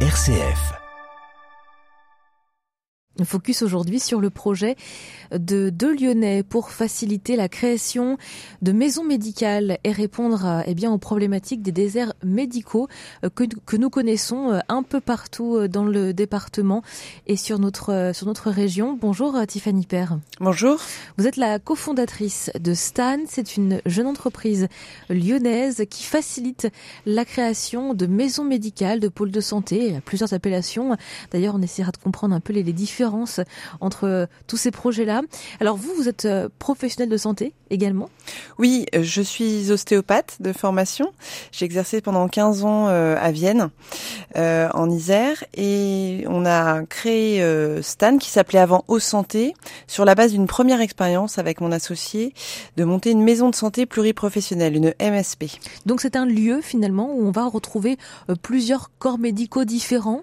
RCF. Focus aujourd'hui sur le projet de deux Lyonnais pour faciliter la création de maisons médicales et répondre eh bien, aux problématiques des déserts médicaux euh, que, que, nous connaissons euh, un peu partout euh, dans le département et sur notre, sur notre région. Bonjour Tiffany Père. Bonjour. Vous êtes la cofondatrice de Stan. C'est une jeune entreprise lyonnaise qui facilite la création de maisons médicales, de pôles de santé. Il y a plusieurs appellations. D'ailleurs, on essaiera de comprendre un peu les, les entre euh, tous ces projets-là. Alors vous, vous êtes euh, professionnel de santé également? Oui, euh, je suis ostéopathe de formation. J'ai exercé pendant 15 ans à Vienne, en Isère, et on a créé Stan, qui s'appelait avant Eau Santé, sur la base d'une première expérience avec mon associé de monter une maison de santé pluriprofessionnelle, une MSP. Donc c'est un lieu finalement où on va retrouver plusieurs corps médicaux différents?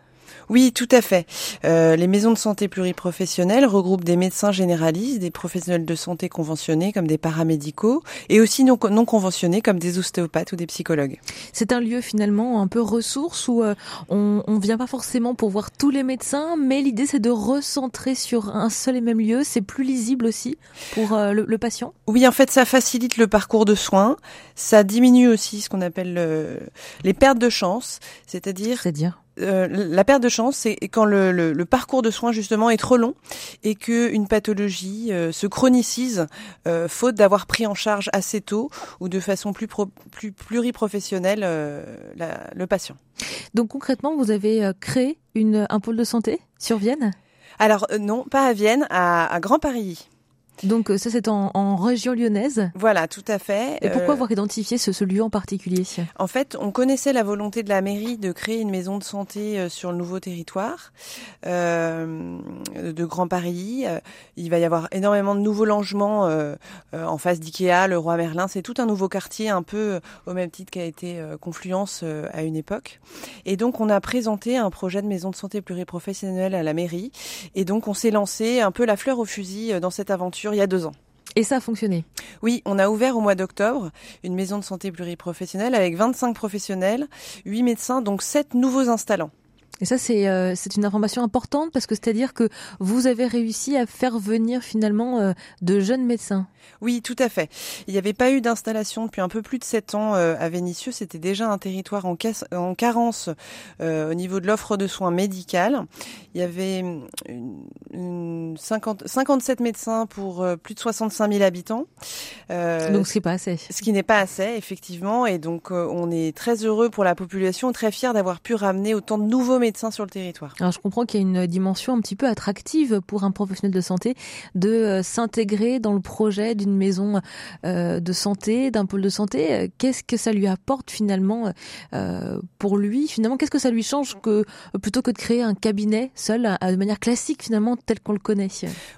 Oui, tout à fait. Euh, les maisons de santé pluriprofessionnelles regroupent des médecins généralistes, des professionnels de santé conventionnés comme des paramédicaux et aussi non, non conventionnés comme des ostéopathes ou des psychologues. C'est un lieu finalement un peu ressource où euh, on ne vient pas forcément pour voir tous les médecins, mais l'idée c'est de recentrer sur un seul et même lieu. C'est plus lisible aussi pour euh, le, le, patient? Oui, en fait, ça facilite le parcours de soins. Ça diminue aussi ce qu'on appelle les pertes de chance, c'est-à-dire? Euh, la perte de chance, c'est quand le, le, le, parcours de soins justement est trop long et que une pathologie euh, se chronicise euh, faute d'avoir pris en charge assez tôt ou de façon plus, pro, plus pluriprofessionnelle la, le patient. Donc concrètement, vous avez créé une, un pôle de santé sur Vienne? Alors non, pas à Vienne, à, à Grand Paris. Donc euh, ça c'est en, en, région lyonnaise Voilà, tout à fait. Et pourquoi euh, avoir identifié ce, ce, lieu en particulier En fait, on connaissait la volonté de la mairie de créer une maison de santé euh, sur le nouveau territoire euh, de Grand Paris. Il va y avoir énormément de nouveaux logements euh, en face d'Ikea, le Roi Merlin. C'est tout un nouveau quartier, un peu au même titre qu'a été Confluence à une époque. Et donc on a présenté un projet de maison de santé pluriprofessionnelle à la mairie. Et donc on s'est lancé un peu la fleur au fusil dans cette aventure il y a deux ans. Et ça a fonctionné Oui, on a ouvert au mois d'octobre une maison de santé pluriprofessionnelle avec 25 professionnels, 8 médecins, donc 7 nouveaux installants. Et ça, c'est euh, une information importante parce que c'est-à-dire que vous avez réussi à faire venir finalement euh, de jeunes médecins. Oui, tout à fait. Il n'y avait pas eu d'installation depuis un peu plus de sept ans euh, à Vénissieux. C'était déjà un territoire en, en carence euh, au niveau de l'offre de soins médicales. Il y avait une, une 50, 57 médecins pour plus de 65 000 habitants. Donc ce qui n'est pas assez. Ce qui n'est pas assez, effectivement. Et donc on est très heureux pour la population, très fiers d'avoir pu ramener autant de nouveaux médecins sur le territoire. Alors je comprends qu'il y a une dimension un petit peu attractive pour un professionnel de santé de s'intégrer dans le projet d'une maison euh, de santé, d'un pôle de santé, euh, qu'est-ce que ça lui apporte finalement euh, pour lui Finalement, qu'est-ce que ça lui change que plutôt que de créer un cabinet seul, de manière classique finalement, tel qu'on le connaît?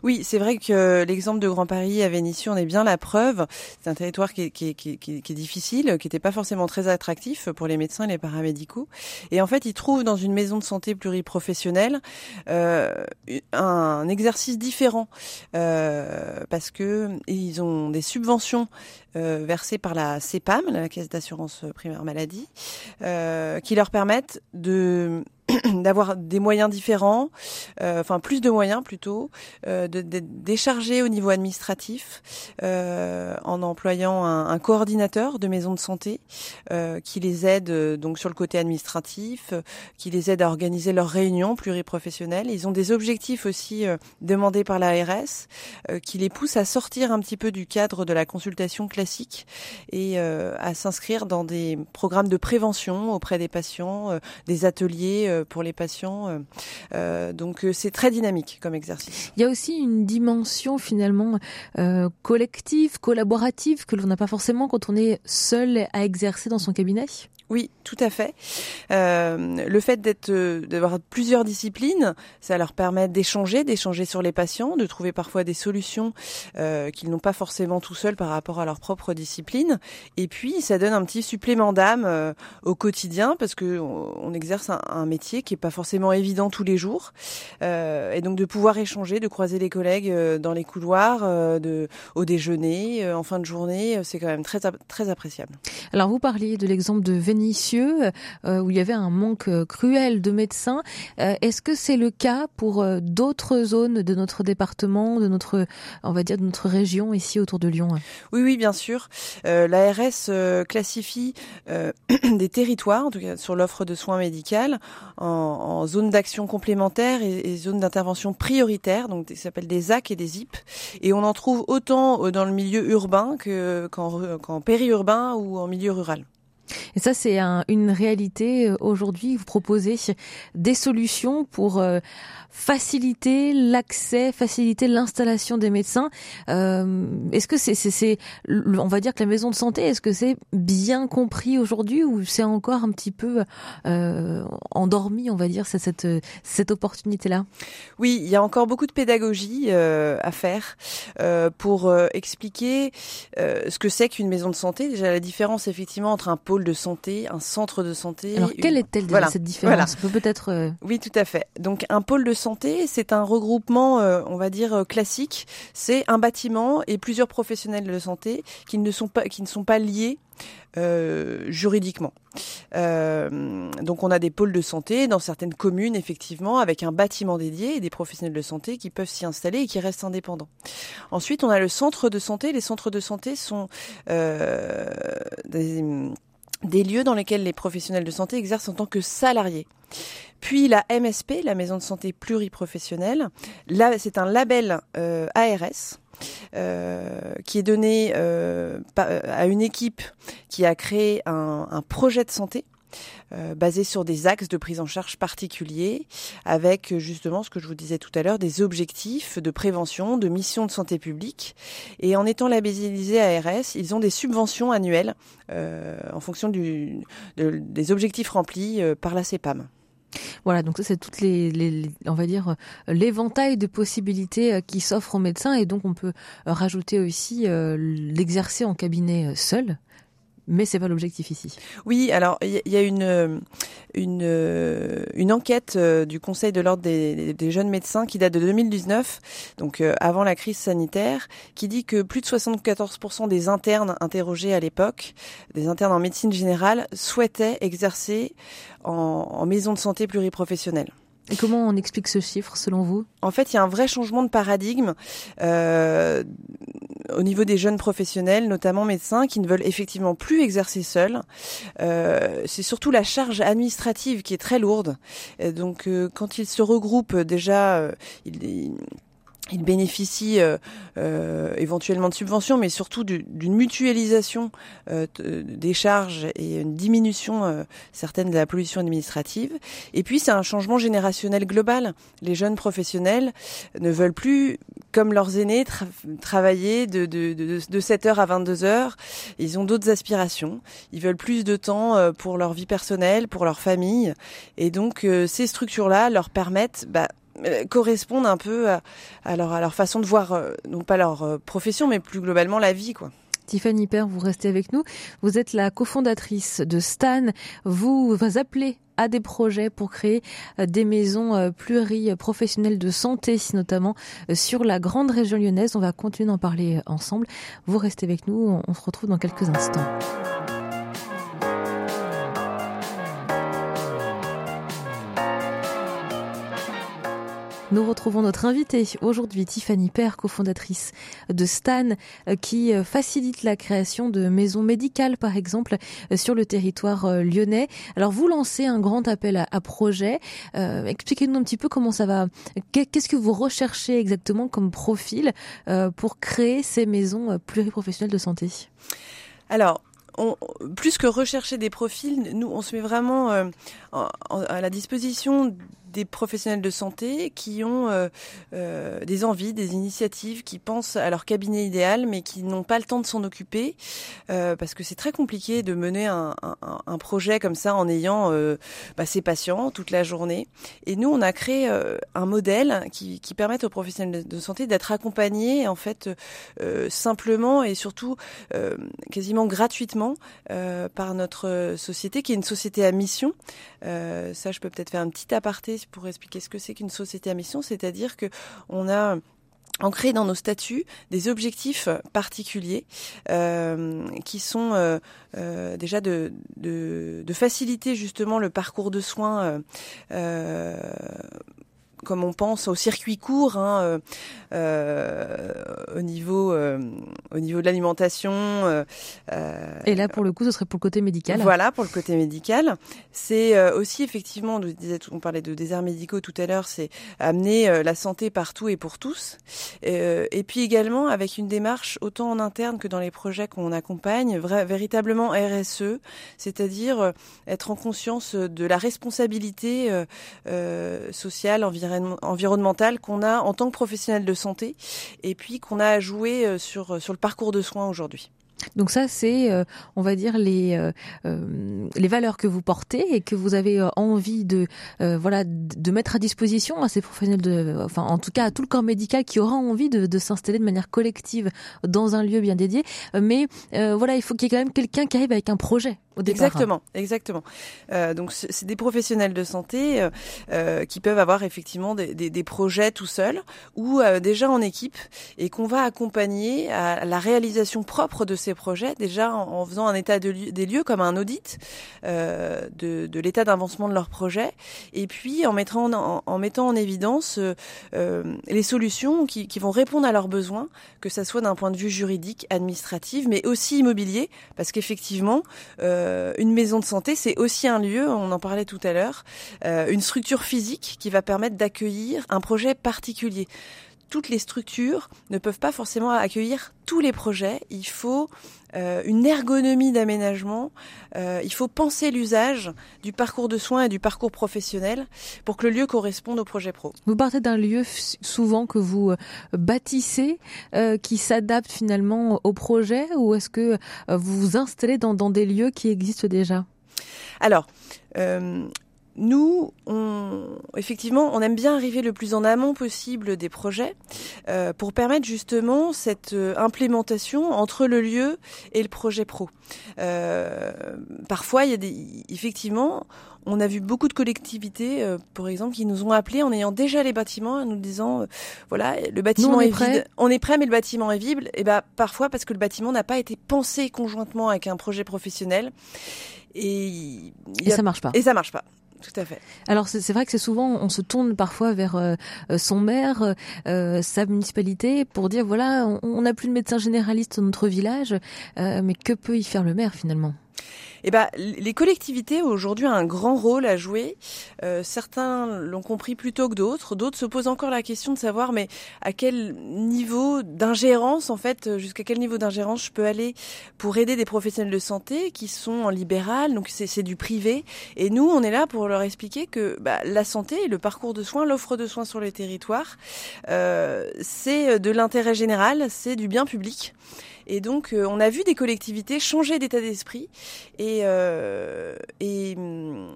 Oui, c'est vrai que l'exemple de Grand Paris à Vénissieux en est bien la preuve. C'est un territoire qui est, qui est, qui est, qui est difficile, qui n'était pas forcément très attractif pour les médecins et les paramédicaux. Et en fait, ils trouvent dans une maison de santé pluriprofessionnelle euh, un exercice différent euh, parce que ils ont des subventions euh, versées par la CEPAM, la Caisse d'assurance primaire maladie, qui leur permettent de d'avoir des moyens différents, euh, enfin plus de moyens plutôt, euh, de, de, décharger au niveau administratif euh, en employant un, un, coordinateur de maison de santé euh, qui les aide euh, donc sur le côté administratif, qui les aide à organiser leurs réunions pluriprofessionnelles. Ils ont des objectifs aussi demandés par l'ARS qui les poussent à sortir un petit peu du cadre de la consultation classique et à s'inscrire dans des programmes de prévention auprès des patients, des ateliers pour les patients. Euh, euh, donc c'est très dynamique comme exercice. Il y a aussi une dimension finalement euh, collective, collaborative que l'on n'a pas forcément quand on est seul à exercer dans son cabinet? Oui, tout à fait. Euh, le fait d'être, euh, d'avoir plusieurs disciplines, ça leur permet d'échanger, d'échanger sur les patients, de trouver parfois des solutions euh, qu'ils n'ont pas forcément tout seuls par rapport à leur propre discipline. Et puis, ça donne un petit supplément d'âme euh, au quotidien parce que on, on exerce un, un, métier qui est pas forcément évident tous les jours. Euh, et donc, de pouvoir échanger, de croiser les collègues euh, dans les couloirs, de, au déjeuner, en fin de journée, c'est quand même très très appréciable. Alors, vous parliez de l'exemple de pernicieux, où il y avait un manque cruel de médecins. Est-ce que c'est le cas pour d'autres zones de notre département, de notre, on va dire, de notre région ici autour de Lyon? Oui, oui, bien sûr. L'ARS classifie des territoires, en tout cas sur l'offre de soins médicales, en, en zone d'action complémentaire et, et zone d'intervention prioritaire, donc ça s'appelle des ZAC et des ZIP. Et on en trouve autant dans le milieu urbain qu'en périurbain ou en milieu rural. Et ça, c'est une réalité euh, aujourd'hui. Vous proposez des solutions pour euh, faciliter l'accès, faciliter l'installation des médecins. Euh, est-ce que c'est, on va dire que la maison de santé, est-ce que c'est bien compris aujourd'hui ou c'est encore un petit peu endormi, on va dire, cette, cette opportunité-là? Oui, il y a encore beaucoup de pédagogie à faire pour expliquer ce que c'est qu'une maison de santé. Déjà, la différence effectivement entre un pôle de santé, un centre de santé. Alors, quelle est-elle cette différence peut peut-être. Euh, oui, tout à fait. Donc, un pôle de santé, c'est un regroupement, euh, on va dire euh, classique. C'est un bâtiment et plusieurs professionnels de santé qui ne sont pas, qui ne sont pas liés juridiquement. donc on a des pôles de santé dans certaines communes, effectivement, avec un bâtiment dédié et des professionnels de santé qui peuvent s'y installer et qui restent indépendants. Ensuite, on a le centre de santé. Les centres de santé sont des des lieux dans lesquels les professionnels de santé exercent en tant que salariés. Puis la MSP, la maison de santé pluriprofessionnelle, là c'est un label euh, ARS. Euh, qui est donné euh, à une équipe qui a créé un projet de santé basé sur des axes de prise en charge particuliers, avec euh, justement ce que je vous disais tout à l'heure, des objectifs de prévention, de mission de santé publique. Et en étant labellisés ARS, ils ont des subventions annuelles euh, en fonction des objectifs remplis par la CEPAM. Voilà, donc ça c'est toutes les, on va dire l'éventail de possibilités qui s'offrent aux médecins et donc on peut rajouter aussi l'exercer en cabinet seul mais c'est pas l'objectif ici. Oui, alors il y, a une une, une enquête euh, du Conseil de l'ordre des, jeunes médecins qui date de 2019, donc euh, avant la crise sanitaire, qui dit que plus de 74% des internes interrogés à l'époque, des internes en médecine générale, souhaitaient exercer en maison de santé pluriprofessionnelle. Et comment on explique ce chiffre selon vous? En fait, il y a un vrai changement de paradigme euh, au niveau des jeunes professionnels, notamment médecins, qui ne veulent effectivement plus exercer seuls. Euh, c'est surtout la charge administrative qui est très lourde. Donc, euh, quand ils se regroupent, déjà, euh, ils, il bénéficie euh, euh, éventuellement de subventions, mais surtout d'une mutualisation euh, des charges et une diminution certaine de la pollution administrative. Et puis c'est un changement générationnel global. Les jeunes professionnels ne veulent plus, comme leurs aînés, travailler de, de, de, de 7 heures à 22 heures. Ils ont d'autres aspirations. Ils veulent plus de temps pour leur vie personnelle, pour leur famille. Et donc ces structures-là leur permettent bah, euh, correspondent un peu à, leur, à leur façon de voir, euh, non pas leur euh, profession, mais plus globalement la vie, quoi. Tiffany Père, vous restez avec nous. Vous êtes la cofondatrice de Stan. Vous vous appelez à des projets pour créer des maisons pluriprofessionnelles de santé, notamment sur la grande région lyonnaise. On va continuer d'en parler ensemble. Vous restez avec nous. On se retrouve dans quelques instants. Nous retrouvons notre invitée aujourd'hui, Tiffany Père, cofondatrice de Stan, euh, qui euh, facilite la création de maisons médicales, par exemple, euh, sur le territoire lyonnais. Alors, vous lancez un grand appel à, projet. Expliquez-nous un petit peu comment ça va. Qu'est-ce que vous recherchez exactement comme profil pour créer ces maisons pluriprofessionnelles de santé? Alors, plus que rechercher des profils, nous, on se met vraiment à la disposition des professionnels de santé qui ont euh, euh, des envies, des initiatives, qui pensent à leur cabinet idéal, mais qui n'ont pas le temps de s'en occuper, euh, parce que c'est très compliqué de mener un, projet comme ça en ayant bah, ses patients toute la journée. Et nous, on a créé un modèle qui, qui permet aux professionnels de santé d'être accompagnés, en fait, simplement et surtout quasiment gratuitement par notre société, qui est une société à mission. ça, je peux peut-être faire un petit aparté pour expliquer ce que c'est qu'une société à mission, c'est-à-dire que on a ancrer dans nos statuts des objectifs particuliers euh, qui sont euh, euh, déjà de, faciliter justement le parcours de soins comme on pense au circuit court hein, euh, euh, au niveau euh, au niveau de l'alimentation. Et là, pour le coup, ce serait pour le côté médical. Voilà, pour le côté médical. C'est aussi effectivement, on, disait, on parlait de déserts médicaux tout à l'heure, c'est amener la santé partout et pour tous. et puis également avec une démarche autant en interne que dans les projets qu'on accompagne, véritablement RSE, c'est-à-dire être en conscience de la responsabilité sociale, environnementale environnementale qu'on a en tant que professionnel de santé et puis qu'on a à jouer euh, sur, sur le parcours de soins aujourd'hui. Donc ça, c'est, euh, on va dire, les, euh, euh, les valeurs que vous portez et que vous avez euh, envie de, euh, voilà, de mettre à disposition à ces professionnels, de, enfin, en tout cas à tout le corps médical qui aura envie de, de s'installer de manière collective dans un lieu bien dédié. Mais voilà, il faut qu'il y ait quand même quelqu'un qui arrive avec un projet. Exactement, exactement. donc c'est des professionnels de santé qui peuvent avoir effectivement des, des, des projets tout seuls ou déjà en équipe et qu'on va accompagner à la réalisation propre de ces projets, déjà en, faisant un état de des lieux comme un audit euh, de, de l'état d'avancement de leur projet, et puis en mettant en, en mettant en évidence euh, euh, les solutions qui, qui, vont répondre à leurs besoins, que ça soit d'un point de vue juridique, administratif, mais aussi immobilier, parce qu'effectivement, euh, une maison de santé, c'est aussi un lieu, on en parlait tout à l'heure, euh, une structure physique qui va permettre d'accueillir un projet particulier toutes les structures ne peuvent pas forcément accueillir tous les projets. Il faut euh, une ergonomie d'aménagement. Euh, il faut penser l'usage du parcours de soins et du parcours professionnel pour que le lieu corresponde au projet pro. Vous partez d'un lieu souvent que vous euh, bâtissez, euh, qui s'adapte finalement au projet, ou est-ce que vous vous installez dans, dans, des lieux qui existent déjà? Alors, euh, nous, on, effectivement, on aime bien arriver le plus en amont possible des projets euh, pour permettre justement cette euh, implémentation entre le lieu et le projet pro. Euh, parfois, il y a des, effectivement, on a vu beaucoup de collectivités, euh, par exemple, qui nous ont appelés en ayant déjà les bâtiments, en nous disant, voilà, le bâtiment nous, on est, est prêt. vide, on est prêt, mais le bâtiment est vide. Et ben, parfois parce que le bâtiment n'a pas été pensé conjointement avec un projet professionnel. Et, et ça marche pas. Et ça marche pas. Tout à fait. Alors c'est vrai que c'est souvent on se tourne parfois vers euh, son maire, euh, sa municipalité pour dire voilà on n'a plus de médecin généraliste dans notre village, euh, mais que peut y faire le maire finalement? Eh ben, les collectivités ont aujourd'hui un grand rôle à jouer. Euh, certains l'ont compris plus tôt que d'autres. D'autres se posent encore la question de savoir, mais à quel niveau d'ingérence, en fait, jusqu'à quel niveau d'ingérence je peux aller pour aider des professionnels de santé qui sont en libéral, donc c'est du privé. Et nous, on est là pour leur expliquer que bah, la santé, le parcours de soins, l'offre de soins sur les territoires, euh, c'est de l'intérêt général, c'est du bien public. Et donc, euh, on a vu des collectivités changer d'état d'esprit et, euh, et,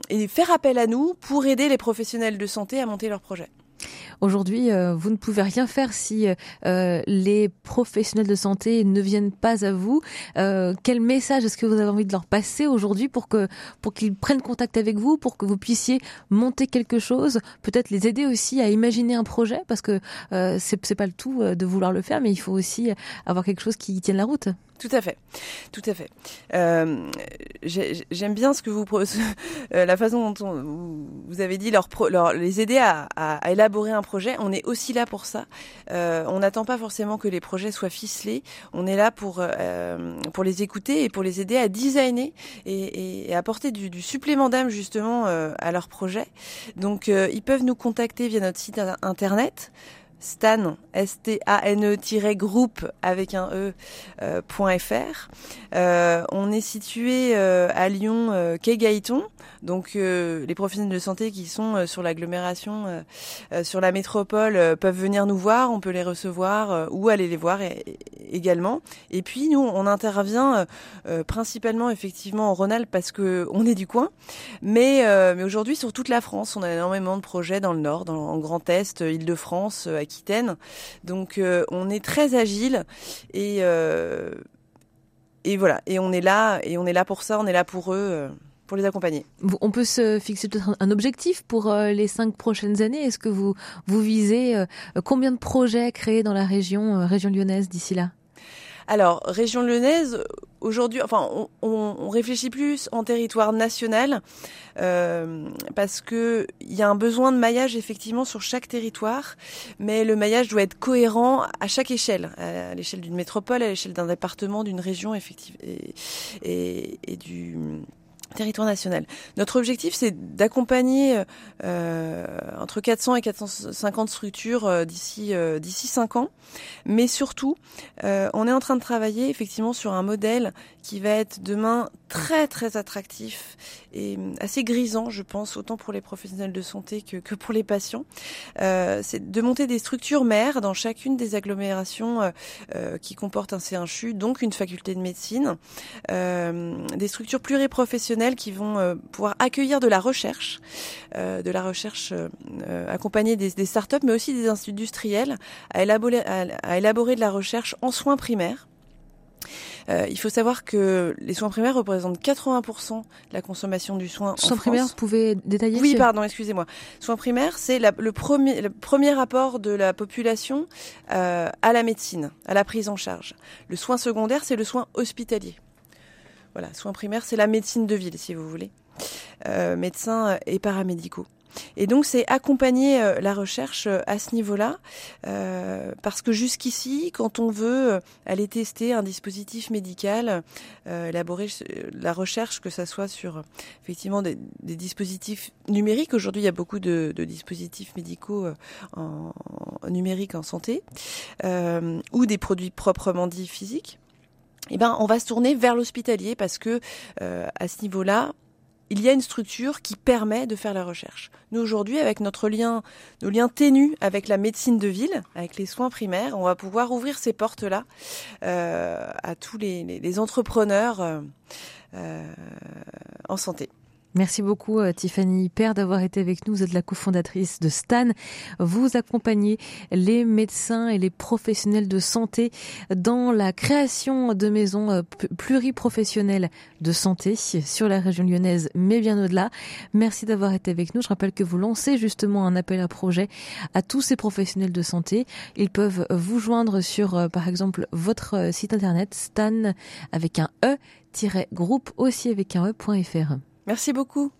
et, faire appel à nous pour aider les professionnels de santé à monter leurs projets. Aujourd'hui, euh, vous ne pouvez rien faire si euh, les professionnels de santé ne viennent pas à vous. Euh, quel message est-ce que vous avez envie de leur passer aujourd'hui pour que pour qu'ils prennent contact avec vous, pour que vous puissiez monter quelque chose, peut-être les aider aussi à imaginer un projet, parce que euh, c'est c'est pas le tout de vouloir le faire, mais il faut aussi avoir quelque chose qui tienne la route. Tout à fait, tout à fait. Euh, J'aime bien ce que vous euh, la façon dont on, vous avez dit leur, les aider à, élaborer un projet. On est aussi là pour ça. Euh, on n'attend pas forcément que les projets soient ficelés. On est là pour pour les écouter et pour les aider à designer et, et, apporter du, du supplément d'âme justement à leur projet. Donc ils peuvent nous contacter via notre site internet stan, S-T-A-N-E-groupe avec un E, euh, .fr. Euh, on est situé euh, à Lyon, euh, quai Gaëton. Donc euh, les professionnels de santé qui sont euh, sur l'agglomération, sur la métropole, peuvent venir nous voir, on peut les recevoir ou aller les voir également. Et puis nous, on intervient principalement effectivement en Rhône-Alpes parce que on est du coin, mais, mais aujourd'hui sur toute la France, on a énormément de projets dans le Nord, en Grand Est, Île-de-France, Aquitaine. Donc euh, on est très agile et euh, et voilà et on est là et on est là pour ça, on est là pour eux. Euh, pour les accompagner. On peut se fixer peut-être un objectif pour les cinq prochaines années. Est-ce que vous vous visez combien de projets créés dans la région région lyonnaise d'ici là? Alors, région lyonnaise, aujourd'hui, enfin, on, réfléchit plus en territoire national euh, parce que il y a un besoin de maillage effectivement sur chaque territoire, mais le maillage doit être cohérent à chaque échelle, à l'échelle d'une métropole, à l'échelle d'un département, d'une région, effectivement, et, et du territoire national. Notre objectif, c'est d'accompagner euh, entre 400 et 450 structures euh, d'ici euh, d'ici 5 ans, mais surtout, euh, on est en train de travailler effectivement sur un modèle qui va être demain très très attractif et assez grisant, je pense, autant pour les professionnels de santé que, que pour les patients. c'est de monter des structures mères dans chacune des agglomérations qui comportent un C1CHU, donc une faculté de médecine, des structures pluriprofessionnelles qui vont euh, pouvoir accueillir de la recherche, euh, de la recherche euh, accompagnée des, des startups, mais aussi des industriels, à élaborer, à, élaborer de la recherche en soins primaires. Euh, il faut savoir que les soins primaires représentent 80% de la consommation du soin soins en primaires, vous pouvez détailler Oui, pardon, excusez-moi. Soins primaires, c'est le premier, le premier rapport de la population euh, à la médecine, à la prise en charge. Le soin secondaire, c'est le soin hospitalier. Voilà, soins primaires, c'est la médecine de ville, si vous voulez. Euh, médecins et paramédicaux. Et donc c'est accompagner euh, la recherche euh, à ce niveau-là, parce que jusqu'ici, quand on veut aller tester un dispositif médical, élaborer la recherche, que ça soit sur effectivement des, dispositifs numériques. Aujourd'hui, il y a beaucoup de, dispositifs médicaux en, en, santé, ou des produits proprement dits physiques eh ben, on va se tourner vers l'hospitalier parce que euh, à ce niveau-là, il y a une structure qui permet de faire la recherche. Nous aujourd'hui, avec notre lien, nos liens ténus avec la médecine de ville, avec les soins primaires, on va pouvoir ouvrir ces portes-là euh, à tous les, entrepreneurs euh, en santé. Merci beaucoup euh, Tiffany Père d'avoir été avec nous. Vous êtes la cofondatrice de Stan. Vous accompagnez les médecins et les professionnels de santé dans la création de maisons euh, pluriprofessionnelles de santé sur la région lyonnaise, mais bien au-delà. Merci d'avoir été avec nous. Je rappelle que vous lancez justement un appel à projet à tous ces professionnels de santé. Ils peuvent vous joindre sur, euh, par exemple, votre site internet stan avec un e-groupe aussi avec un e.fr. Merci beaucoup.